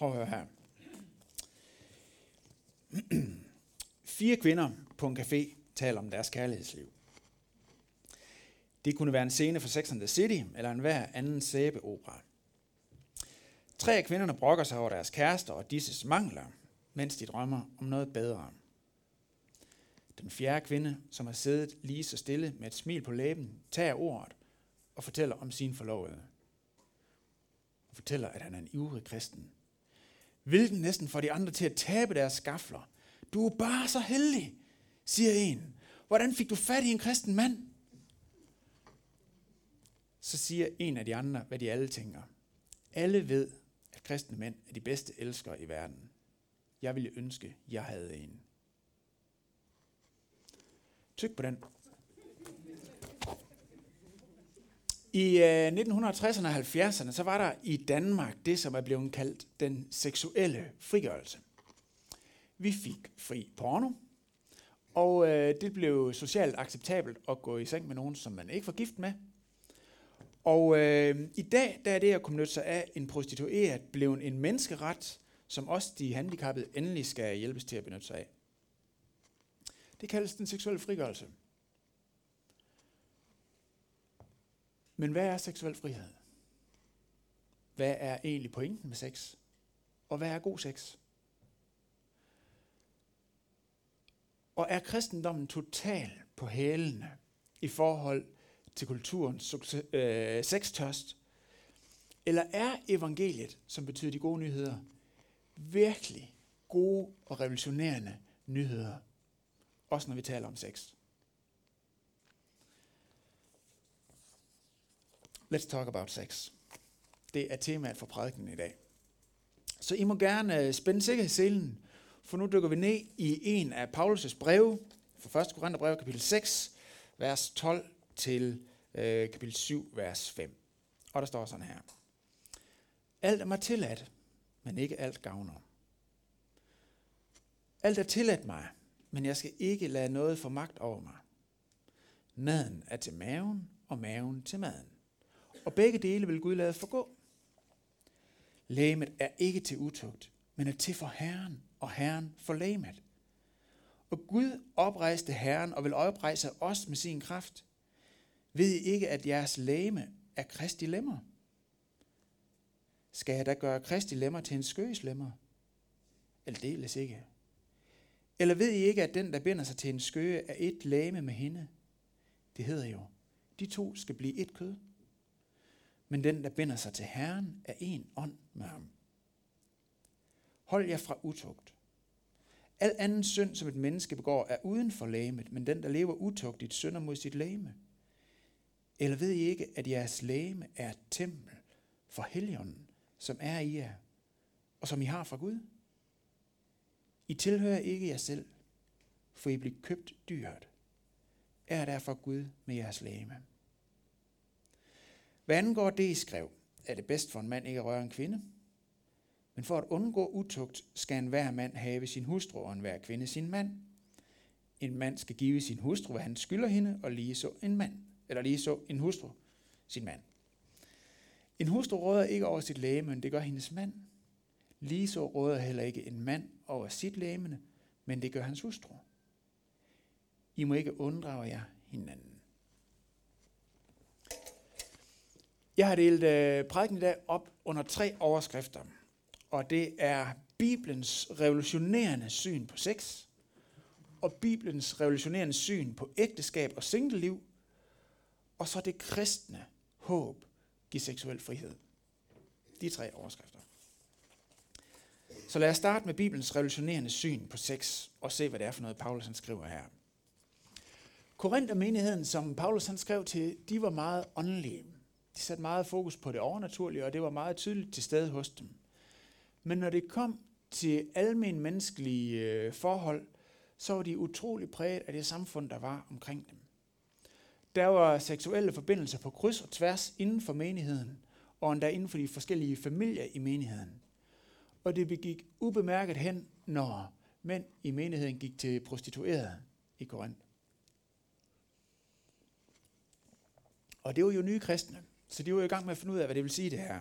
Prøv at høre her. Fire kvinder på en café taler om deres kærlighedsliv. Det kunne være en scene fra Sex and the City, eller en hver anden sæbeopera. Tre af kvinderne brokker sig over deres kærester og disses mangler, mens de drømmer om noget bedre. Den fjerde kvinde, som har siddet lige så stille med et smil på læben, tager ordet og fortæller om sin forlovede. Og fortæller, at han er en ivrig kristen. Hvilken næsten får de andre til at tabe deres skafler. Du er bare så heldig, siger en. Hvordan fik du fat i en kristen mand? Så siger en af de andre, hvad de alle tænker. Alle ved, at kristne mænd er de bedste elskere i verden. Jeg ville ønske, jeg havde en. Tyk på den. I øh, 1960'erne og 70'erne, så var der i Danmark det, som er blevet kaldt den seksuelle frigørelse. Vi fik fri porno, og øh, det blev socialt acceptabelt at gå i seng med nogen, som man ikke var gift med. Og øh, i dag der er det at kunne nytte sig af en prostitueret blevet en menneskeret, som også de handicappede endelig skal hjælpes til at benytte sig af. Det kaldes den seksuelle frigørelse. Men hvad er seksuel frihed? Hvad er egentlig pointen med sex? Og hvad er god sex? Og er kristendommen total på hælene i forhold til kulturens øh, sextørst? Eller er evangeliet, som betyder de gode nyheder, virkelig gode og revolutionerende nyheder, også når vi taler om sex? Let's talk about sex. Det er temaet for prædiken i dag. Så I må gerne øh, spænde sikkerhedsselen, for nu dykker vi ned i en af Paulus' breve, for 1. Korintherbrev, kapitel 6, vers 12 til øh, kapitel 7, vers 5. Og der står sådan her. Alt er mig tilladt, men ikke alt gavner. Alt er tilladt mig, men jeg skal ikke lade noget få magt over mig. Maden er til maven, og maven til maden. Og begge dele vil Gud lade forgå. Lægemet er ikke til utugt, men er til for Herren, og Herren for lægemet. Og Gud oprejste Herren og vil oprejse os med sin kraft. Ved I ikke, at jeres lægeme er Kristi lemmer? Skal jeg da gøre Kristi lemmer til en skøs lemmer? Aldeles ikke. Eller ved I ikke, at den, der binder sig til en skøge, er et læme med hende? Det hedder jo, de to skal blive et kød men den, der binder sig til Herren, er en ånd med ham. Hold jer fra utugt. Al anden synd, som et menneske begår, er uden for lægemet, men den, der lever utugtigt, synder mod sit lægeme. Eller ved I ikke, at jeres lægeme er et tempel for Helligånden, som er i jer, og som I har fra Gud? I tilhører ikke jer selv, for I bliver købt dyrt. Er derfor Gud med jeres lægeme. Hvad angår det, I skrev, er det bedst for en mand ikke at røre en kvinde. Men for at undgå utugt, skal en hver mand have sin hustru, og en hver kvinde sin mand. En mand skal give sin hustru, hvad han skylder hende, og lige så en mand, eller lige så en hustru sin mand. En hustru råder ikke over sit læge, men det gør hendes mand. Lige så råder heller ikke en mand over sit lægemene, men det gør hans hustru. I må ikke unddrage jer hinanden. Jeg har delt øh, prædiken i dag op under tre overskrifter, og det er Bibelens revolutionerende syn på sex, og Bibelens revolutionerende syn på ægteskab og singleliv, og så det kristne håb giver seksuel frihed. De tre overskrifter. Så lad os starte med Bibelens revolutionerende syn på sex, og se, hvad det er for noget, Paulus han skriver her. Korinther-menigheden, som Paulus han skrev til, de var meget åndelige. De satte meget fokus på det overnaturlige, og det var meget tydeligt til stede hos dem. Men når det kom til almen menneskelige øh, forhold, så var de utrolig præget af det samfund, der var omkring dem. Der var seksuelle forbindelser på kryds og tværs inden for menigheden, og endda inden for de forskellige familier i menigheden. Og det begik ubemærket hen, når mænd i menigheden gik til prostituerede i Korinth. Og det var jo nye kristne. Så de var i gang med at finde ud af, hvad det vil sige det her.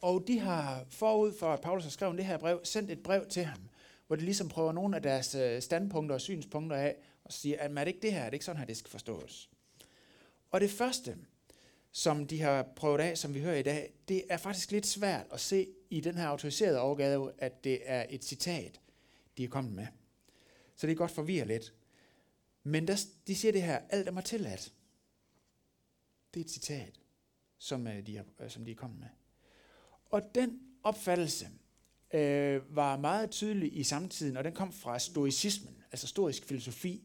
Og de har forud for, at Paulus har skrevet det her brev, sendt et brev til ham, hvor de ligesom prøver nogle af deres øh, standpunkter og synspunkter af, og siger, at er det ikke det her, er det ikke sådan her, det skal forstås. Og det første, som de har prøvet af, som vi hører i dag, det er faktisk lidt svært at se i den her autoriserede overgave, at det er et citat, de er kommet med. Så det er godt forvirre lidt. Men der, de siger det her, alt er mig tilladt. Det er et citat, som, øh, de, er, øh, som de er kommet med. Og den opfattelse øh, var meget tydelig i samtiden, og den kom fra stoicismen, altså stoisk filosofi,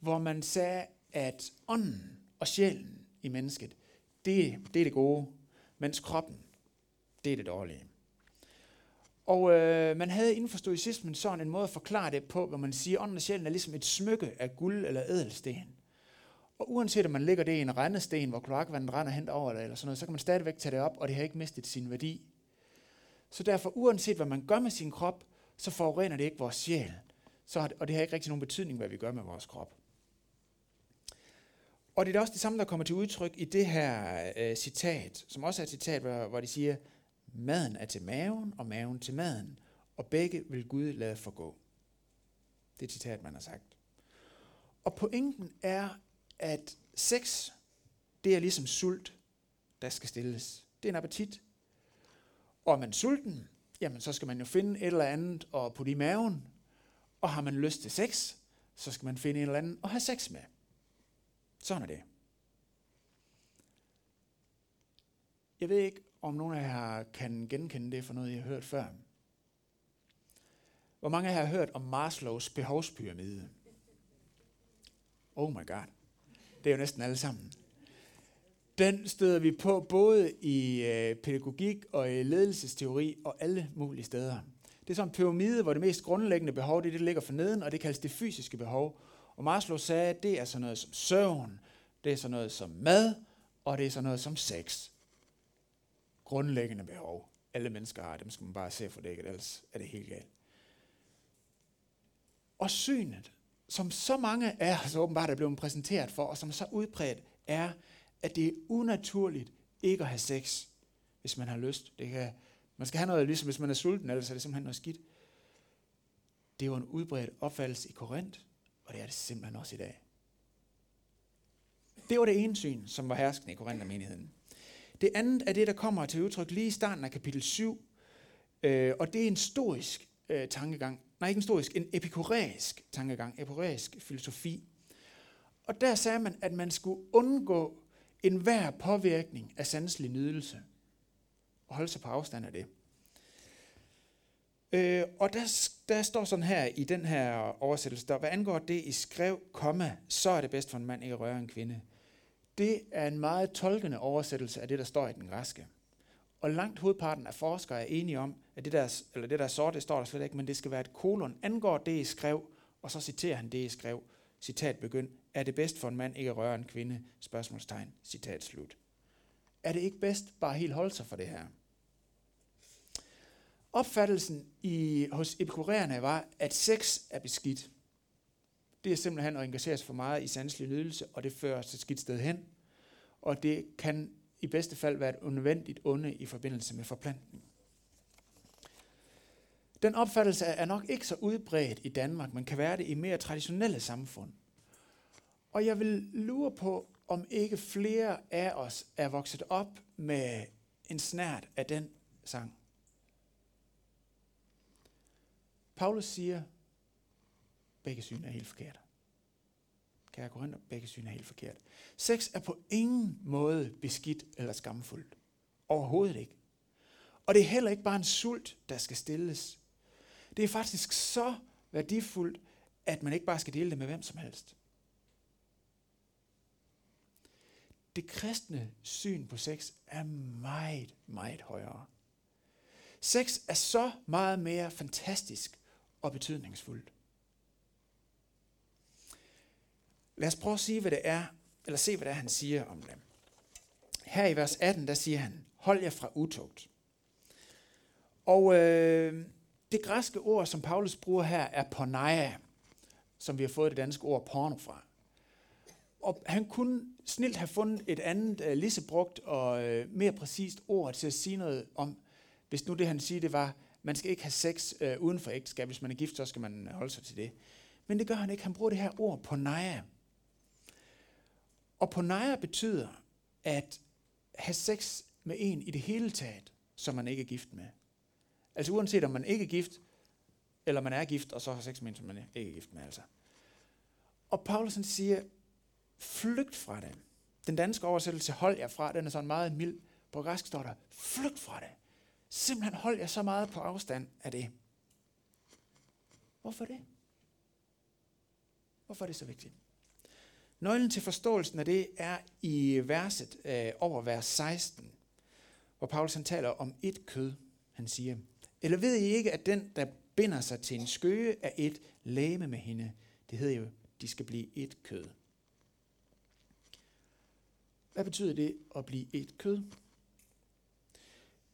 hvor man sagde, at ånden og sjælen i mennesket, det, det er det gode, mens kroppen, det er det dårlige. Og øh, man havde inden for stoicismen sådan en måde at forklare det på, hvor man siger, at ånden og sjælen er ligesom et smykke af guld eller ædelsten. Og uanset om man ligger det i en rendesten, hvor kloakvandet render hen over det, eller sådan noget, så kan man stadigvæk tage det op, og det har ikke mistet sin værdi. Så derfor, uanset hvad man gør med sin krop, så forurener det ikke vores sjæl. Så har det, og det har ikke rigtig nogen betydning, hvad vi gør med vores krop. Og det er også det samme, der kommer til udtryk i det her øh, citat, som også er et citat, hvor, hvor de siger, maden er til maven, og maven til maden, og begge vil Gud lade forgå. Det er et citat, man har sagt. Og pointen er, at sex, det er ligesom sult, der skal stilles. Det er en appetit. Og er man sulten, jamen så skal man jo finde et eller andet og putte i maven. Og har man lyst til sex, så skal man finde et eller andet og have sex med. Sådan er det. Jeg ved ikke, om nogen af jer kan genkende det for noget, I har hørt før. Hvor mange af jer har hørt om Maslows behovspyramide? Oh my god. Det er jo næsten alle sammen. Den støder vi på både i øh, pædagogik og i ledelsesteori og alle mulige steder. Det er sådan en pyramide, hvor det mest grundlæggende behov, det er det, der ligger for neden, og det kaldes det fysiske behov. Og Maslow sagde, at det er sådan noget som søvn, det er sådan noget som mad, og det er sådan noget som sex. Grundlæggende behov. Alle mennesker har dem, skal man bare se for det, ellers er det helt galt. Og synet, som så mange af os åbenbart er blevet præsenteret for, og som er så udbredt, er, at det er unaturligt ikke at have sex, hvis man har lyst. Det kan, man skal have noget, ligesom hvis man er sulten, ellers er det simpelthen noget skidt. Det var en udbredt opfattelse i Korinth, og det er det simpelthen også i dag. Det var det ene syn, som var herskende i Korinther-menigheden. Det andet er det, der kommer til udtryk lige i starten af kapitel 7, øh, og det er en storisk øh, tankegang. Nej, ikke en stoisk, en epikuræisk tankegang, epikuræisk filosofi. Og der sagde man, at man skulle undgå enhver påvirkning af sanselig nydelse, og holde sig på afstand af det. Øh, og der, der står sådan her i den her oversættelse, der hvad angår det i skrev, komma, så er det bedst for en mand ikke at røre en kvinde. Det er en meget tolkende oversættelse af det, der står i den græske. Og langt hovedparten af forskere er enige om, at det der, eller det der sorte det står der slet ikke, men det skal være et kolon. Angår det i skrev, og så citerer han det i skrev. Citat begynd. Er det bedst for en mand ikke at røre en kvinde? Spørgsmålstegn. Citat slut. Er det ikke bedst bare helt holde sig for det her? Opfattelsen i, hos epikuræerne var, at sex er beskidt. Det er simpelthen at engagere sig for meget i sanselig nydelse, og det fører os et skidt sted hen. Og det kan i bedste fald være et unødvendigt onde i forbindelse med forplantning. Den opfattelse er nok ikke så udbredt i Danmark, men kan være det i mere traditionelle samfund. Og jeg vil lure på, om ikke flere af os er vokset op med en snært af den sang. Paulus siger, begge syn er helt forkert. Kære Korinther, begge syn er helt forkert. Sex er på ingen måde beskidt eller skamfuldt. Overhovedet ikke. Og det er heller ikke bare en sult, der skal stilles. Det er faktisk så værdifuldt, at man ikke bare skal dele det med hvem som helst. Det kristne syn på sex er meget, meget højere. Sex er så meget mere fantastisk og betydningsfuldt. Lad os prøve at sige, hvad det er, eller se, hvad det er, han siger om det. Her i vers 18, der siger han, hold jer fra utugt. Og øh, det græske ord, som Paulus bruger her, er porneia, som vi har fået det danske ord porno fra. Og han kunne snilt have fundet et andet, uh, lige så brugt og uh, mere præcist ord til at sige noget om, Hvis nu det han siger, det var, man skal ikke have sex øh, uden for ægteskab. Hvis man er gift, så skal man holde sig til det. Men det gør han ikke. Han bruger det her ord porneia. Og på betyder at have sex med en i det hele taget, som man ikke er gift med. Altså uanset om man ikke er gift, eller man er gift, og så har sex med en, som man ikke er gift med. Altså. Og Paulus siger, flygt fra det. Den danske oversættelse, hold jer fra, den er sådan meget mild. På græsk står der, flygt fra det. Simpelthen hold jer så meget på afstand af det. Hvorfor det? Hvorfor er det så vigtigt? Nøglen til forståelsen af det er i verset øh, over vers 16, hvor Paulus han taler om et kød. Han siger, eller ved I ikke, at den, der binder sig til en skøge, er et læme med hende? Det hedder jo, de skal blive et kød. Hvad betyder det at blive et kød?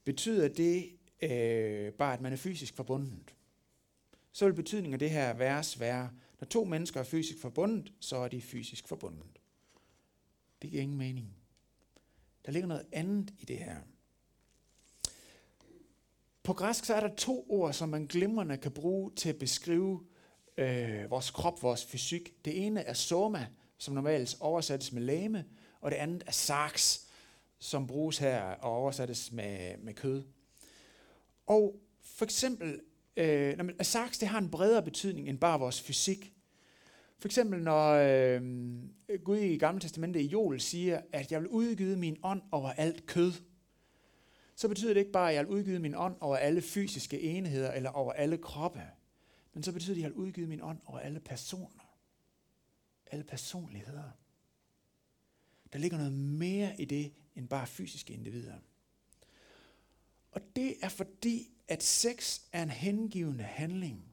Betyder det øh, bare, at man er fysisk forbundet? Så vil betydningen af det her vers være, når to mennesker er fysisk forbundet, så er de fysisk forbundet. Det giver ingen mening. Der ligger noget andet i det her. På græsk så er der to ord, som man glimrende kan bruge til at beskrive øh, vores krop, vores fysik. Det ene er soma, som normalt oversættes med lame, og det andet er sarx, som bruges her og oversættes med, med kød. Og for eksempel, øh, når sarx det har en bredere betydning end bare vores fysik. For eksempel når øh, Gud i Gamle Testamentet i Joel siger, at jeg vil udgyde min ånd over alt kød, så betyder det ikke bare, at jeg vil udgyde min ånd over alle fysiske enheder eller over alle kroppe, men så betyder det, at jeg vil udgyde min ånd over alle personer. Alle personligheder. Der ligger noget mere i det, end bare fysiske individer. Og det er fordi, at sex er en hengivende handling,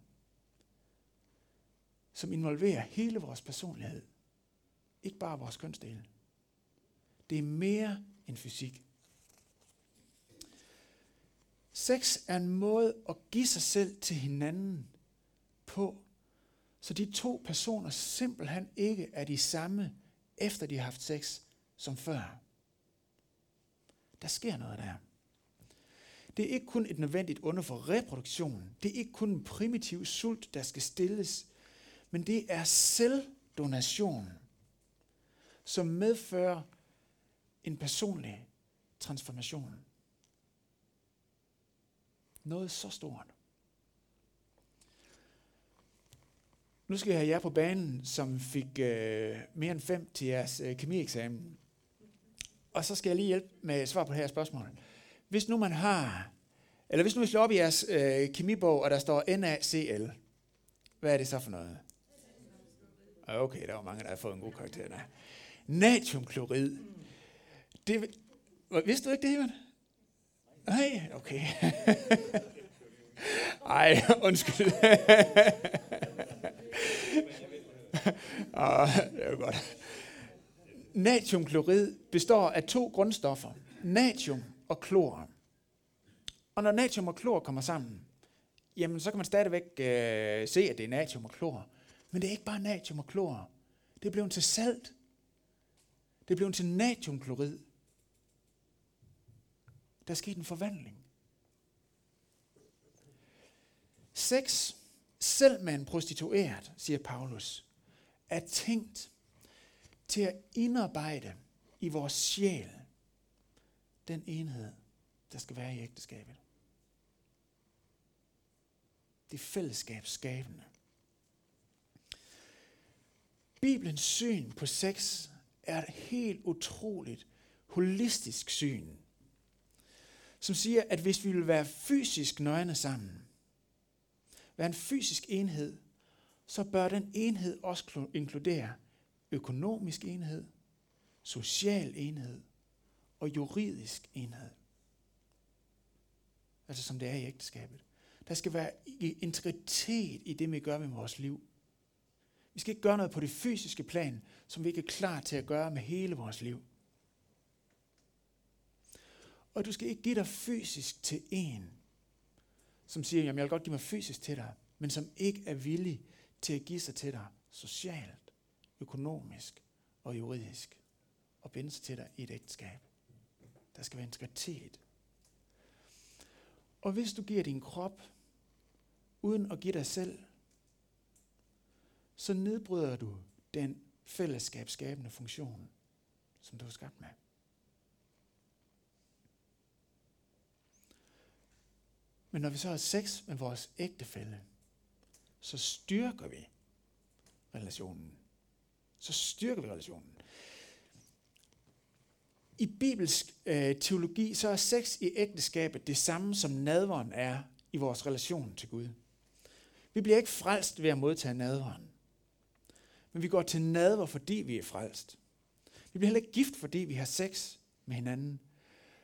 som involverer hele vores personlighed. Ikke bare vores kønsdele. Det er mere end fysik. Sex er en måde at give sig selv til hinanden på, så de to personer simpelthen ikke er de samme, efter de har haft sex, som før. Der sker noget der. Det er ikke kun et nødvendigt under for reproduktionen. Det er ikke kun en primitiv sult, der skal stilles. Men det er selvdonation, som medfører en personlig transformation. Noget så stort. Nu skal jeg have jer på banen, som fik øh, mere end fem til jeres øh, kemieksamen. Og så skal jeg lige hjælpe med svar på det her spørgsmål. Hvis nu man har, eller hvis nu vi slår op i jeres øh, kemibog, og der står NaCl, hvad er det så for noget? Okay, der var mange, der har fået en god karakter der. Natriumklorid. Det, vidste du ikke det, Ivan? Nej, okay. Ej, undskyld. ah, det er godt. Natriumklorid består af to grundstoffer, natrium og klor. Og når natrium og klor kommer sammen, jamen så kan man stadigvæk øh, se, at det er natrium og klor. Men det er ikke bare natrium og klor. Det er blevet til salt. Det er blevet til natriumklorid. Der er sket en forvandling. Sex, selv med en prostitueret, siger Paulus, er tænkt til at indarbejde i vores sjæl den enhed, der skal være i ægteskabet. Det er fællesskabsskabende. Bibelens syn på sex er et helt utroligt holistisk syn, som siger, at hvis vi vil være fysisk nøgne sammen, være en fysisk enhed, så bør den enhed også inkludere økonomisk enhed, social enhed og juridisk enhed. Altså som det er i ægteskabet. Der skal være integritet i det, vi gør med vores liv. Vi skal ikke gøre noget på det fysiske plan, som vi ikke er klar til at gøre med hele vores liv. Og du skal ikke give dig fysisk til en, som siger, jamen jeg vil godt give mig fysisk til dig, men som ikke er villig til at give sig til dig socialt, økonomisk og juridisk, og binde sig til dig i et ægteskab. Der skal være integritet. Og hvis du giver din krop, uden at give dig selv, så nedbryder du den fællesskabsskabende funktion, som du er skabt med. Men når vi så har sex med vores ægtefælle, så styrker vi relationen. Så styrker vi relationen. I bibelsk øh, teologi, så er sex i ægteskabet det samme, som nadveren er i vores relation til Gud. Vi bliver ikke frelst ved at modtage nadveren. Men vi går til nadver, fordi vi er frelst. Vi bliver heller ikke gift, fordi vi har sex med hinanden.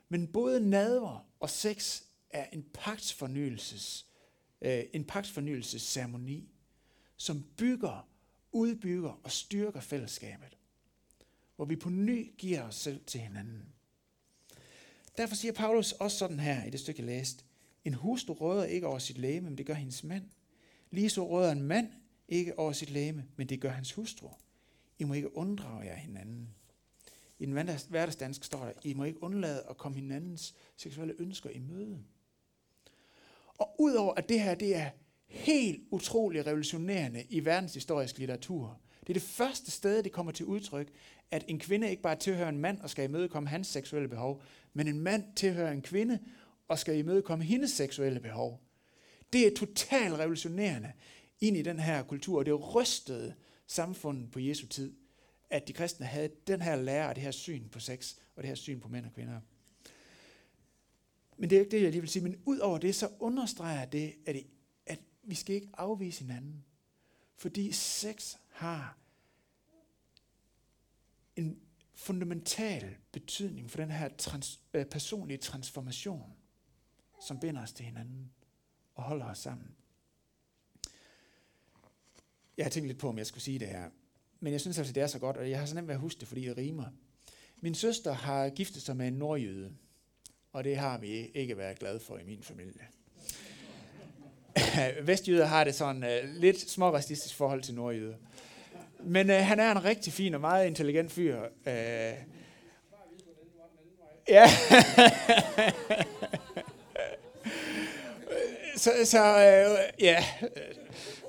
Men både nadver og sex er en pagtsfornyelses, øh, en pagtsfornyelsesceremoni, som bygger, udbygger og styrker fællesskabet. Hvor vi på ny giver os selv til hinanden. Derfor siger Paulus også sådan her i det stykke, jeg læste. En hustru råder ikke over sit læge, men det gør hendes mand. Lige så råder en mand ikke over sit læge, men det gør hans hustru. I må ikke unddrage jer hinanden. I den hverdagsdansk står der, I må ikke undlade at komme hinandens seksuelle ønsker i møde. Og udover at det her det er helt utrolig revolutionerende i verdenshistorisk litteratur, det er det første sted, det kommer til udtryk, at en kvinde ikke bare tilhører en mand og skal imødekomme hans seksuelle behov, men en mand tilhører en kvinde og skal imødekomme hendes seksuelle behov. Det er totalt revolutionerende ind i den her kultur, og det rystede samfundet på Jesu tid, at de kristne havde den her lære og det her syn på sex, og det her syn på mænd og kvinder. Men det er ikke det, jeg lige vil sige. Men ud over det, så understreger det, at, at vi skal ikke afvise hinanden. Fordi sex har en fundamental betydning for den her trans, øh, personlige transformation, som binder os til hinanden og holder os sammen. Jeg har tænkt lidt på, om jeg skulle sige det her. Men jeg synes altså, det er så godt, og jeg har så nemt ved at huske det, fordi det rimer. Min søster har giftet sig med en nordjyde, og det har vi ikke været glade for i min familie. Vestjyder har det sådan uh, lidt småracistisk forhold til nordjyder. Men øh, han er en rigtig fin og meget intelligent fyr. Øh, ja. så, så øh, ja,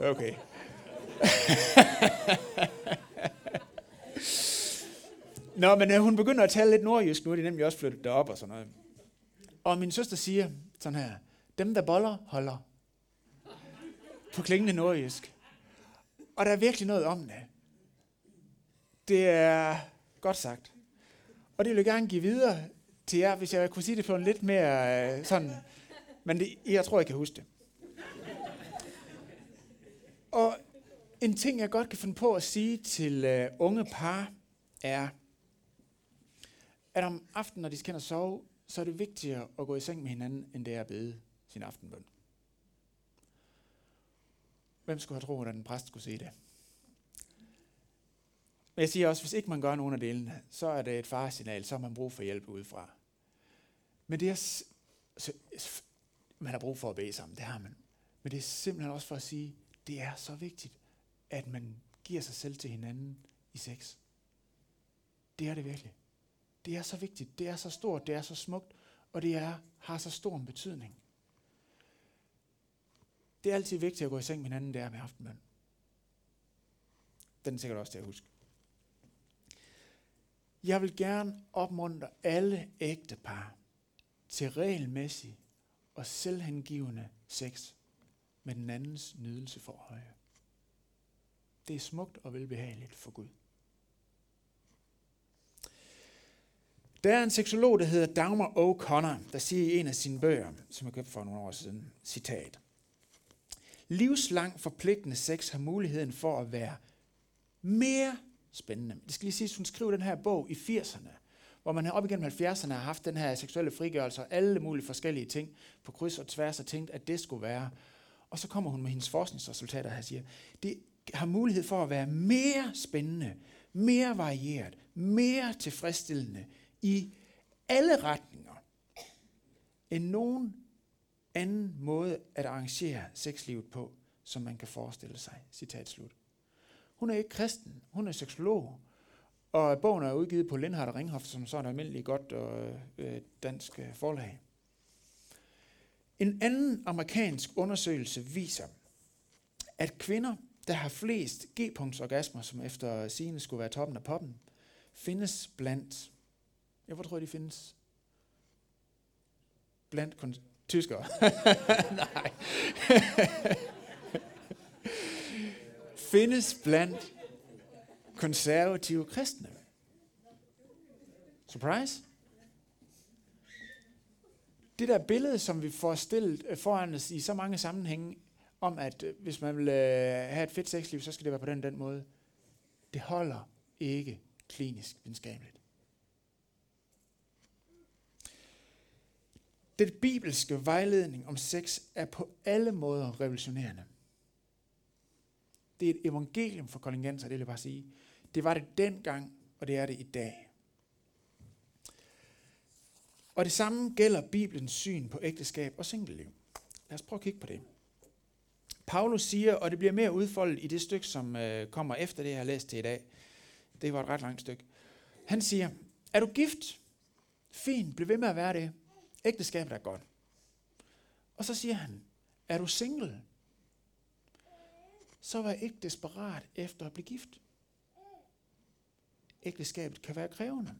okay. Nå, men øh, hun begynder at tale lidt nordjysk nu, er de nemlig også flyttet derop og sådan noget. Og min søster siger sådan her, dem der boller, holder. På klingende nordjysk. Og der er virkelig noget om det. Det er godt sagt. Og det vil jeg gerne give videre til jer, hvis jeg kunne sige det på en lidt mere øh, sådan, men det, jeg tror, jeg kan huske det. Og en ting, jeg godt kan finde på at sige til øh, unge par, er, at om aftenen, når de skal sove, så er det vigtigere at gå i seng med hinanden, end det er at bede sin aftenbøn. Hvem skulle have troet, at en præst skulle se det? Men jeg siger også, hvis ikke man gør nogen af delene, så er det et faresignal, så har man brug for hjælp udefra. Men det er, så, man har brug for at bede sammen, det har man. Men det er simpelthen også for at sige, det er så vigtigt, at man giver sig selv til hinanden i sex. Det er det virkelig. Det er så vigtigt, det er så stort, det er så smukt, og det er, har så stor en betydning. Det er altid vigtigt at gå i seng med hinanden, der med aftenmøn. Den er sikkert også til at huske. Jeg vil gerne opmuntre alle ægte par til regelmæssig og selvhengivende sex med den andens nydelse for øje. Det er smukt og velbehageligt for Gud. Der er en seksolog, der hedder Dagmar O'Connor, der siger i en af sine bøger, som jeg købte for nogle år siden, citat. Livslang forpligtende sex har muligheden for at være mere spændende. Det skal lige sige, at hun skriver den her bog i 80'erne, hvor man op igennem 70'erne har haft den her seksuelle frigørelse og alle mulige forskellige ting på kryds og tværs og tænkt, at det skulle være. Og så kommer hun med hendes forskningsresultater og siger, det har mulighed for at være mere spændende, mere varieret, mere tilfredsstillende i alle retninger end nogen anden måde at arrangere sexlivet på, som man kan forestille sig. Citat slut. Hun er ikke kristen, hun er seksolog, og bogen er udgivet på Lindhardt og Ringhof, som så er et almindeligt godt og øh, dansk øh, forlag. En anden amerikansk undersøgelse viser, at kvinder, der har flest G-punktsorgasmer, som efter sigende skulle være toppen af poppen, findes blandt, jeg hvor tror jeg, de findes? Blandt kun- tyskere. Nej findes blandt konservative kristne. Surprise? Det der billede, som vi får stillet øh, foran os i så mange sammenhænge, om at øh, hvis man vil øh, have et fedt sexliv, så skal det være på den den måde. Det holder ikke klinisk videnskabeligt. Den bibelske vejledning om sex er på alle måder revolutionerende. Det er et evangelium for kollegenser, det vil jeg bare sige. Det var det dengang, og det er det i dag. Og det samme gælder Bibelens syn på ægteskab og singleliv. Lad os prøve at kigge på det. Paulus siger, og det bliver mere udfoldet i det stykke, som øh, kommer efter det, jeg har læst til i dag. Det var et ret langt stykke. Han siger, er du gift? Fint, bliv ved med at være det. Ægteskabet er godt. Og så siger han, er du single? Så vær ikke desperat efter at blive gift. Ægteskabet kan være krævende.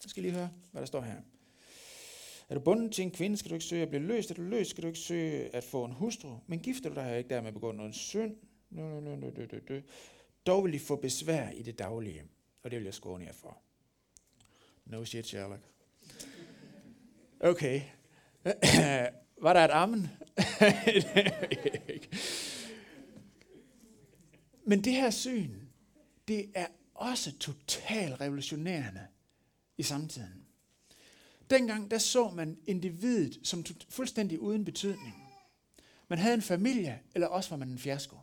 Så skal I lige høre, hvad der står her. Er du bundet til en kvinde, skal du ikke søge at blive løst. Er du løst, skal du ikke søge at få en hustru. Men gifter du dig ikke dermed begå noget synd. Nø, nø, nø, nø, nø, nø. Dog vil I få besvær i det daglige. Og det vil jeg skåne jer for. No shit, Sherlock. Okay. Var der et ammen? Men det her syn, det er også totalt revolutionerende i samtiden. Dengang der så man individet som fuldstændig uden betydning. Man havde en familie, eller også var man en fiasko.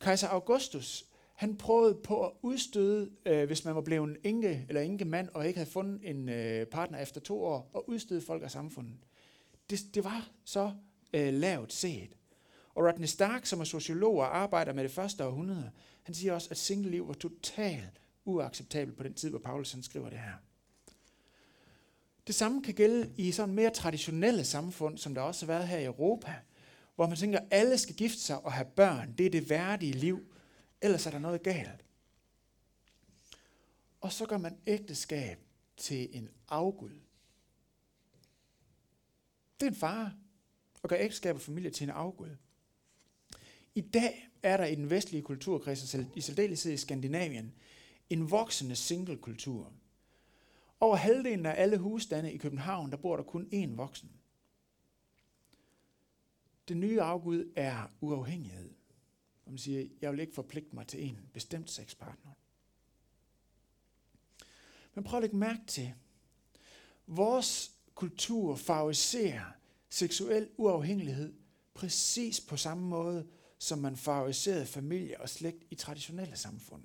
Kejser Augustus, han prøvede på at udstøde, øh, hvis man var blevet en enke eller enke mand, og ikke havde fundet en øh, partner efter to år, og udstøde folk af samfundet. Det, det var så øh, lavt set. Og Rodney Stark, som er sociolog og arbejder med det første århundrede, han siger også, at singleliv var totalt uacceptabelt på den tid, hvor Paulus han skriver det her. Det samme kan gælde i sådan mere traditionelle samfund, som der også har været her i Europa, hvor man tænker, at alle skal gifte sig og have børn. Det er det værdige liv. Ellers er der noget galt. Og så gør man ægteskab til en afgud. Det er en fare at gøre ægteskab og familie til en afgud. I dag er der i den vestlige kulturkreds, i særdeleshed i Skandinavien, en voksende singlekultur. Over halvdelen af alle husstande i København, der bor der kun én voksen. Det nye afgud er uafhængighed. Og man siger, jeg vil ikke forpligte mig til en bestemt sexpartner. Men prøv at lægge mærke til, vores kultur favoriserer seksuel uafhængighed præcis på samme måde, som man favoriserede familie og slægt i traditionelle samfund.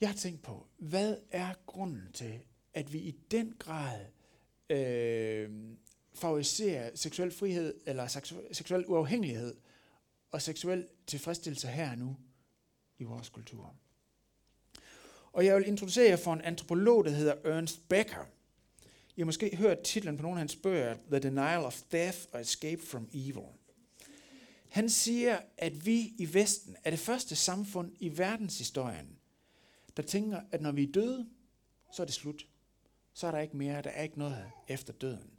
Jeg har tænkt på, hvad er grunden til, at vi i den grad øh, favoriserer seksuel frihed eller seksuel uafhængighed og seksuel tilfredsstillelse her og nu i vores kultur. Og jeg vil introducere jer for en antropolog, der hedder Ernst Becker. I har måske hørt titlen på nogle af hans bøger, The Denial of Death og Escape from Evil. Han siger, at vi i Vesten er det første samfund i verdenshistorien, der tænker, at når vi er døde, så er det slut. Så er der ikke mere, der er ikke noget efter døden.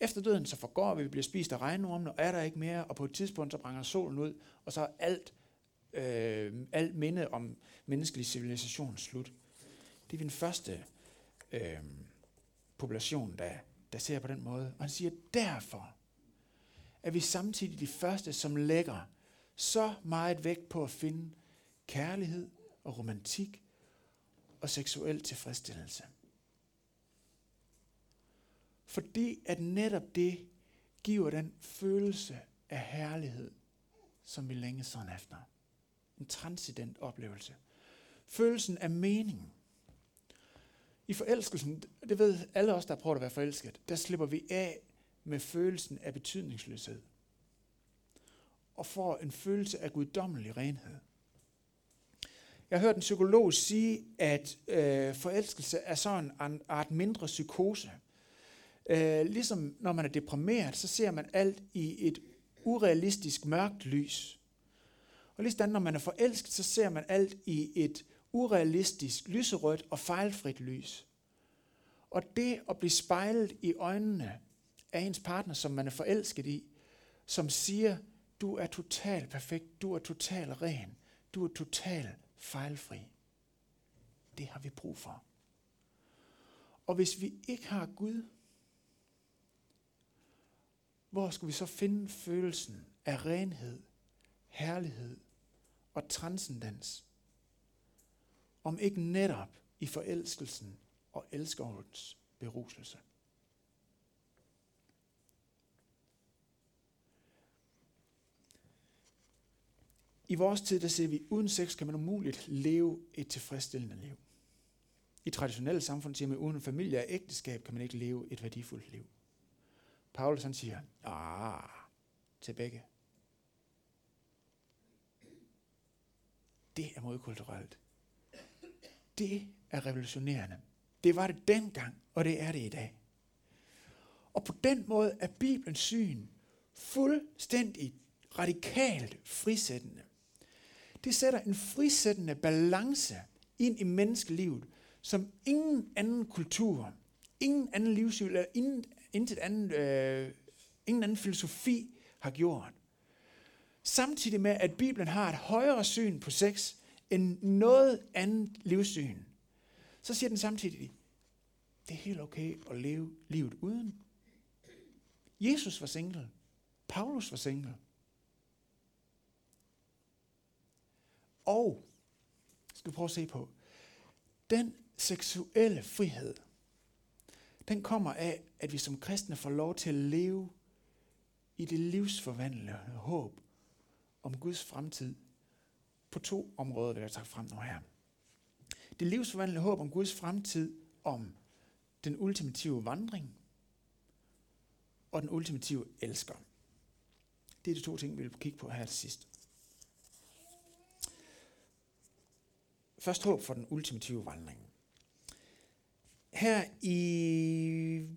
Efter døden så forgår vi, vi bliver spist af regnormene, og er der ikke mere, og på et tidspunkt så brænder solen ud, og så er alt, øh, alt minde om menneskelig civilisation slut. Det er den første øh, population, der, der ser på den måde. Og han siger, derfor er vi samtidig de første, som lægger så meget vægt på at finde kærlighed og romantik og seksuel tilfredsstillelse. Fordi at netop det giver den følelse af herlighed, som vi længes sådan efter. En transcendent oplevelse. Følelsen af mening. I forelskelsen, det ved alle os, der har prøvet at være forelsket, der slipper vi af med følelsen af betydningsløshed. Og får en følelse af guddommelig renhed. Jeg har hørt en psykolog sige, at øh, forelskelse er sådan en art mindre psykose. Øh, ligesom når man er deprimeret, så ser man alt i et urealistisk mørkt lys. Og ligesom når man er forelsket, så ser man alt i et urealistisk lyserødt og fejlfrit lys. Og det at blive spejlet i øjnene af ens partner, som man er forelsket i, som siger, du er totalt perfekt, du er totalt ren, du er totalt fejlfri. Det har vi brug for. Og hvis vi ikke har Gud, hvor skal vi så finde følelsen af renhed, herlighed og transcendens? Om ikke netop i forelskelsen og elskerhedens beruselse. I vores tid, der ser vi, uden sex kan man umuligt leve et tilfredsstillende liv. I traditionelle samfund siger man, uden familie og ægteskab kan man ikke leve et værdifuldt liv. Paulus han siger, ah, til begge. Det er modkulturelt. Det er revolutionerende. Det var det dengang, og det er det i dag. Og på den måde er Bibelens syn fuldstændig radikalt frisættende. Det sætter en frisættende balance ind i menneskelivet, som ingen anden kultur, ingen anden livsstil eller ingen, intet anden, øh, ingen anden filosofi har gjort. Samtidig med, at Bibelen har et højere syn på sex end noget andet livssyn, så siger den samtidig, det er helt okay at leve livet uden. Jesus var single. Paulus var single. Og, skal vi prøve at se på, den seksuelle frihed, den kommer af, at vi som kristne får lov til at leve i det livsforvandlende håb om Guds fremtid på to områder, vil jeg tager frem nu her. Det livsforvandlende håb om Guds fremtid, om den ultimative vandring og den ultimative elsker. Det er de to ting, vi vil kigge på her til sidst. Først håb for den ultimative vandring. Her i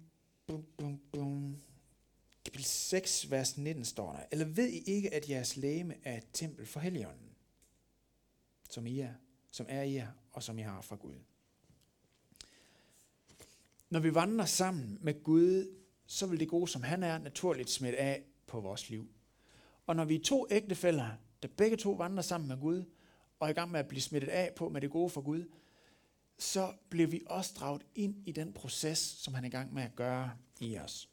bum, bum, bum, kapitel 6, vers 19 står der, eller ved I ikke, at jeres læme er et tempel for Helligånden, som I er, som er I er, og som I har fra Gud. Når vi vandrer sammen med Gud, så vil det gode, som han er, naturligt smitte af på vores liv. Og når vi er to ægtefælder, der begge to vandrer sammen med Gud, og er i gang med at blive smittet af på med det gode for Gud, så bliver vi også draget ind i den proces, som han er i gang med at gøre i os.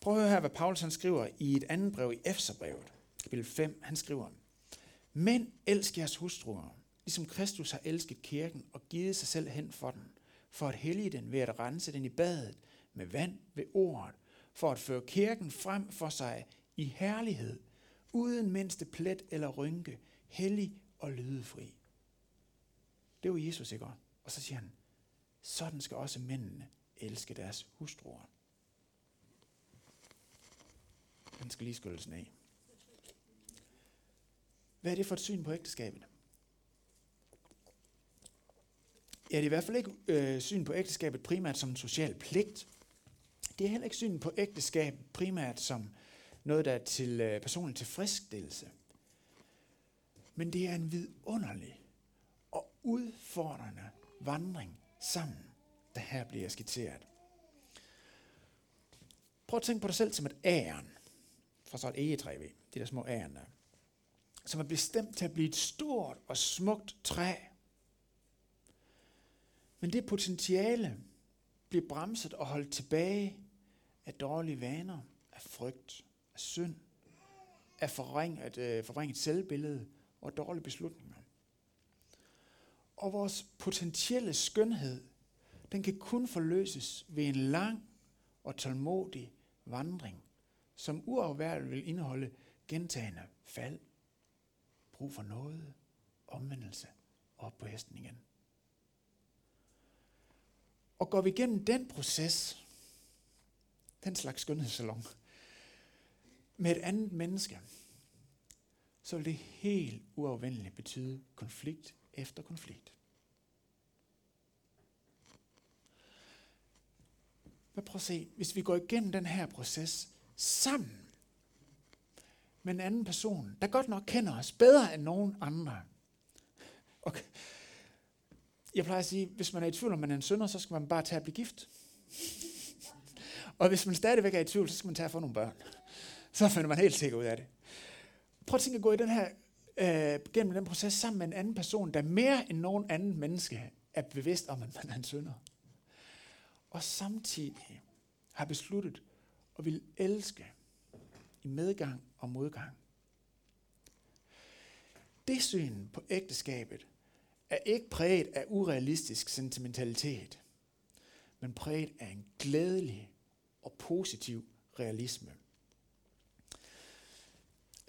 Prøv at høre her, hvad Paulus han skriver i et andet brev i Efeserbrevet, kapitel 5. Han skriver, men elsk jeres hustruer, ligesom Kristus har elsket kirken og givet sig selv hen for den, for at hellige den ved at rense den i badet med vand ved ordet, for at føre kirken frem for sig i herlighed, uden mindste plet eller rynke, hellig og lydefri. Det var Jesus, ikke? Og så siger han, sådan skal også mændene elske deres hustruer. Den skal lige skyldes af. Hvad er det for et syn på ægteskabet? Ja, det er i hvert fald ikke øh, syn på ægteskabet primært som en social pligt. Det er heller ikke syn på ægteskabet primært som noget, der er til øh, personlig tilfredsstillelse. Men det er en vidunderlig og udfordrende vandring sammen, der her bliver skitseret. Prøv at tænke på dig selv som et æren. Fra så et egetræ ved, de der små æren der. Som er bestemt til at blive et stort og smukt træ. Men det potentiale bliver bremset og holdt tilbage af dårlige vaner, af frygt, af synd, af forringet, øh, forringet selvbillede og dårlige beslutninger. Og vores potentielle skønhed, den kan kun forløses ved en lang og tålmodig vandring, som uafværligt vil indeholde gentagende fald, brug for noget, omvendelse og op på hesten igen. Og går vi igennem den proces, den slags skønhedssalon, med et andet menneske, så vil det helt uafvendeligt betyde konflikt efter konflikt. Men prøv at se, hvis vi går igennem den her proces sammen med en anden person, der godt nok kender os bedre end nogen andre. Okay. Jeg plejer at sige, hvis man er i tvivl om man er en sønder, så skal man bare tage at blive gift. Og hvis man stadigvæk er i tvivl, så skal man tage at få nogle børn. Så finder man helt sikkert ud af det. Prøv at tænke at gå i den her, øh, gennem den proces sammen med en anden person, der mere end nogen anden menneske er bevidst om, at man er en sønder. Og samtidig har besluttet at vil elske i medgang og modgang. Det syn på ægteskabet er ikke præget af urealistisk sentimentalitet, men præget af en glædelig og positiv realisme.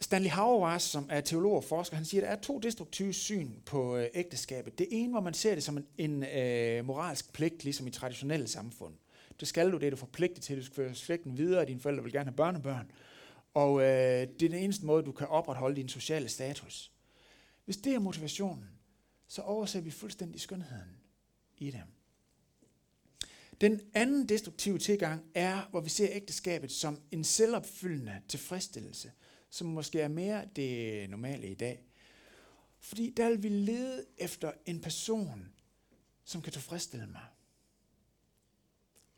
Stanley Hauerwas, som er teolog og forsker, han siger, at der er to destruktive syn på øh, ægteskabet. Det ene, hvor man ser det som en, en øh, moralsk pligt, ligesom i traditionelle samfund. Det skal du, det er du forpligtet til. Du skal føre slægten videre, dine forældre vil gerne have børnebørn. Og øh, det er den eneste måde, du kan opretholde din sociale status. Hvis det er motivationen, så overser vi fuldstændig skønheden i det. Den anden destruktive tilgang er, hvor vi ser ægteskabet som en selvopfyldende tilfredsstillelse, som måske er mere det normale i dag. Fordi der vil vi lede efter en person, som kan tilfredsstille mig.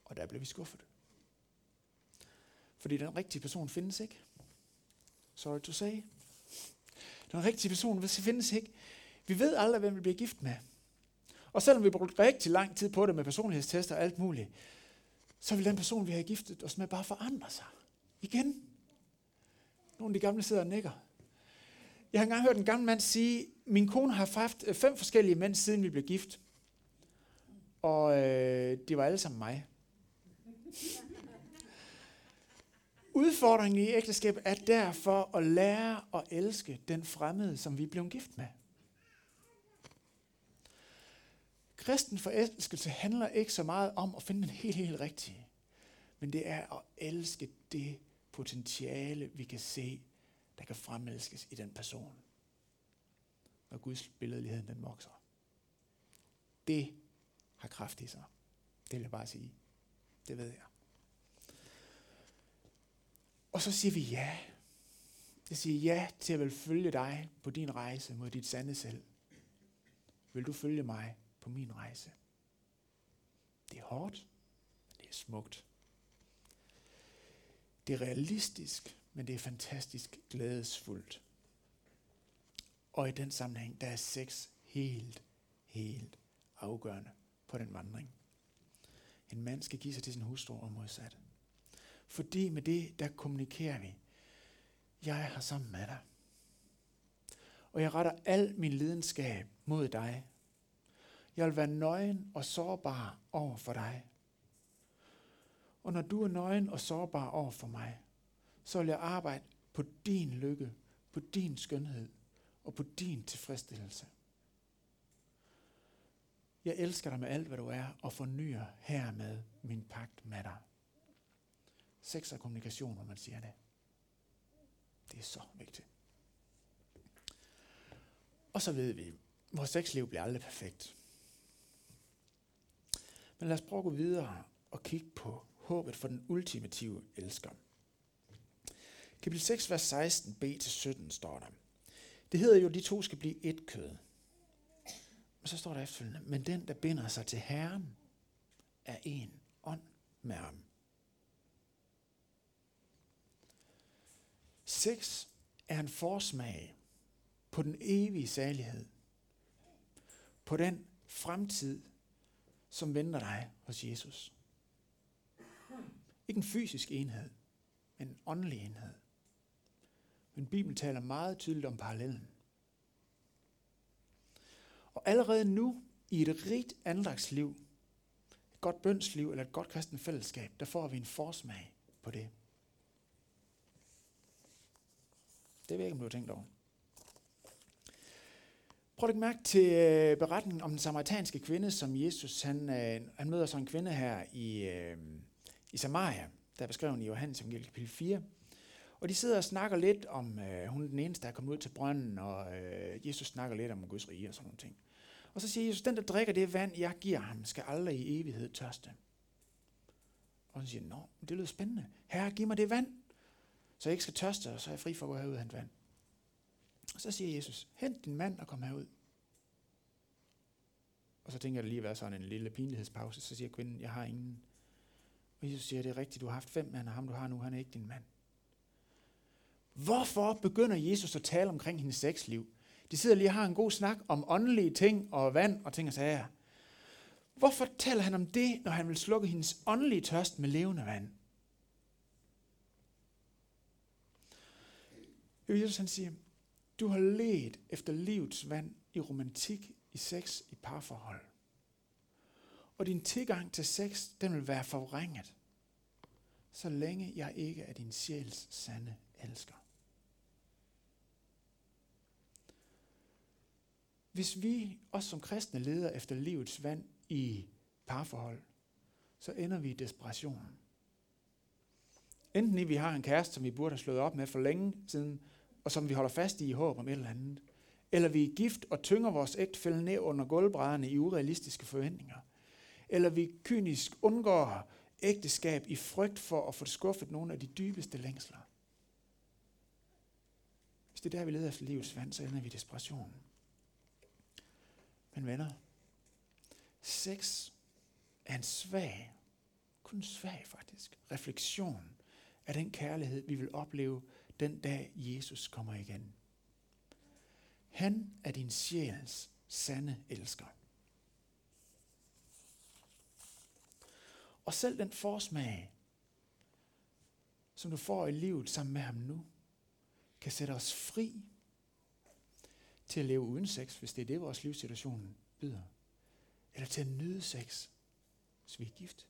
Og der bliver vi skuffet. Fordi den rigtige person findes ikke. Sorry to say. Den rigtige person findes ikke. Vi ved aldrig, hvem vi bliver gift med. Og selvom vi brugte rigtig lang tid på det med personlighedstester og alt muligt, så vil den person, vi har giftet os med, bare forandre sig. Igen. Nogle af de gamle sidder og nikker. Jeg har engang hørt en gammel mand sige, min kone har haft øh, fem forskellige mænd, siden vi blev gift. Og øh, det var alle sammen mig. Udfordringen i ægteskab er derfor at lære at elske den fremmede, som vi blev gift med. Kristen forelskelse handler ikke så meget om at finde den helt, helt rigtige, men det er at elske det potentiale, vi kan se, der kan fremelskes i den person. Når Guds billedlighed den vokser. Det har kraft i sig. Det vil jeg bare sige. Det ved jeg. Og så siger vi ja. Jeg siger ja til at vil følge dig på din rejse mod dit sande selv. Vil du følge mig på min rejse? Det er hårdt, men det er smukt. Det er realistisk, men det er fantastisk glædesfuldt. Og i den sammenhæng, der er sex helt, helt afgørende på den vandring. En mand skal give sig til sin hustru og modsat. Fordi med det, der kommunikerer vi. Jeg er her sammen med dig. Og jeg retter al min lidenskab mod dig. Jeg vil være nøgen og sårbar over for dig. Og når du er nøgen og sårbar over for mig, så vil jeg arbejde på din lykke, på din skønhed og på din tilfredsstillelse. Jeg elsker dig med alt, hvad du er, og fornyer hermed min pagt med dig. Sex og kommunikation, hvor man siger det. Det er så vigtigt. Og så ved vi, at vores sexliv bliver aldrig perfekt. Men lad os prøve at gå videre og kigge på håbet for den ultimative elsker. Kapitel 6, vers 16b-17 står der. Det hedder jo, at de to skal blive et kød. Og så står der efterfølgende, men den, der binder sig til Herren, er en ånd med ham. Sex er en forsmag på den evige salighed. På den fremtid, som venter dig hos Jesus. Ikke en fysisk enhed, men en åndelig enhed. Men Bibelen taler meget tydeligt om parallellen. Og allerede nu, i et rigt andagsliv, et godt bønsliv eller et godt kristen fællesskab, der får vi en forsmag på det. Det ved jeg ikke, om du har tænkt over. Prøv at lægge mærke til øh, beretningen om den samaritanske kvinde, som Jesus han, øh, han møder så en kvinde her i, øh, i Samaria, der er beskrevet i Johannes evangeliet kapitel 4. Og de sidder og snakker lidt om, øh, hun er den eneste, der er kommet ud til brønden, og øh, Jesus snakker lidt om Guds rige og sådan nogle ting. Og så siger Jesus, den der drikker det vand, jeg giver ham, skal aldrig i evighed tørste. Og hun siger nå, det lyder spændende. Herre, giv mig det vand, så jeg ikke skal tørste, og så er jeg fri for at gå herud og hente vand. Og så siger Jesus, hent din mand og kom herud. Og så tænker jeg, at det lige være sådan en lille pinlighedspause. Så siger kvinden, jeg har ingen. Og Jesus siger, det er rigtigt, du har haft fem mænd, og ham du har nu, han er ikke din mand. Hvorfor begynder Jesus at tale omkring hendes sexliv? De sidder lige og har en god snak om åndelige ting og vand og ting og sager. Hvorfor taler han om det, når han vil slukke hendes åndelige tørst med levende vand? Jesus han siger, du har let efter livets vand i romantik, i sex, i parforhold. Og din tilgang til sex, den vil være forvrænget, så længe jeg ikke er din sjæls sande elsker. Hvis vi, også som kristne, leder efter livets vand i parforhold, så ender vi i desperation. Enten i vi har en kæreste, som vi burde have slået op med for længe siden, og som vi holder fast i i håb om et eller andet. Eller vi er gift og tynger vores ægtefælde ned under gulvbrædderne i urealistiske forventninger. Eller vi kynisk undgår ægteskab i frygt for at få skuffet nogle af de dybeste længsler. Hvis det er der, vi leder efter livets vand, så ender vi i desperationen. Men venner, sex er en svag, kun svag faktisk, refleksion af den kærlighed, vi vil opleve den dag Jesus kommer igen. Han er din sjæls sande elsker. Og selv den forsmag, som du får i livet sammen med ham nu, kan sætte os fri til at leve uden sex, hvis det er det, vores livssituation byder. Eller til at nyde sex, hvis vi er gift.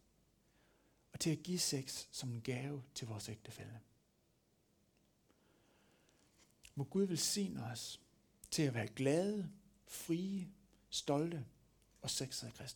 Og til at give sex som en gave til vores ægtefælle. Må Gud velsigne os til at være glade, frie, stolte og sexede kristne.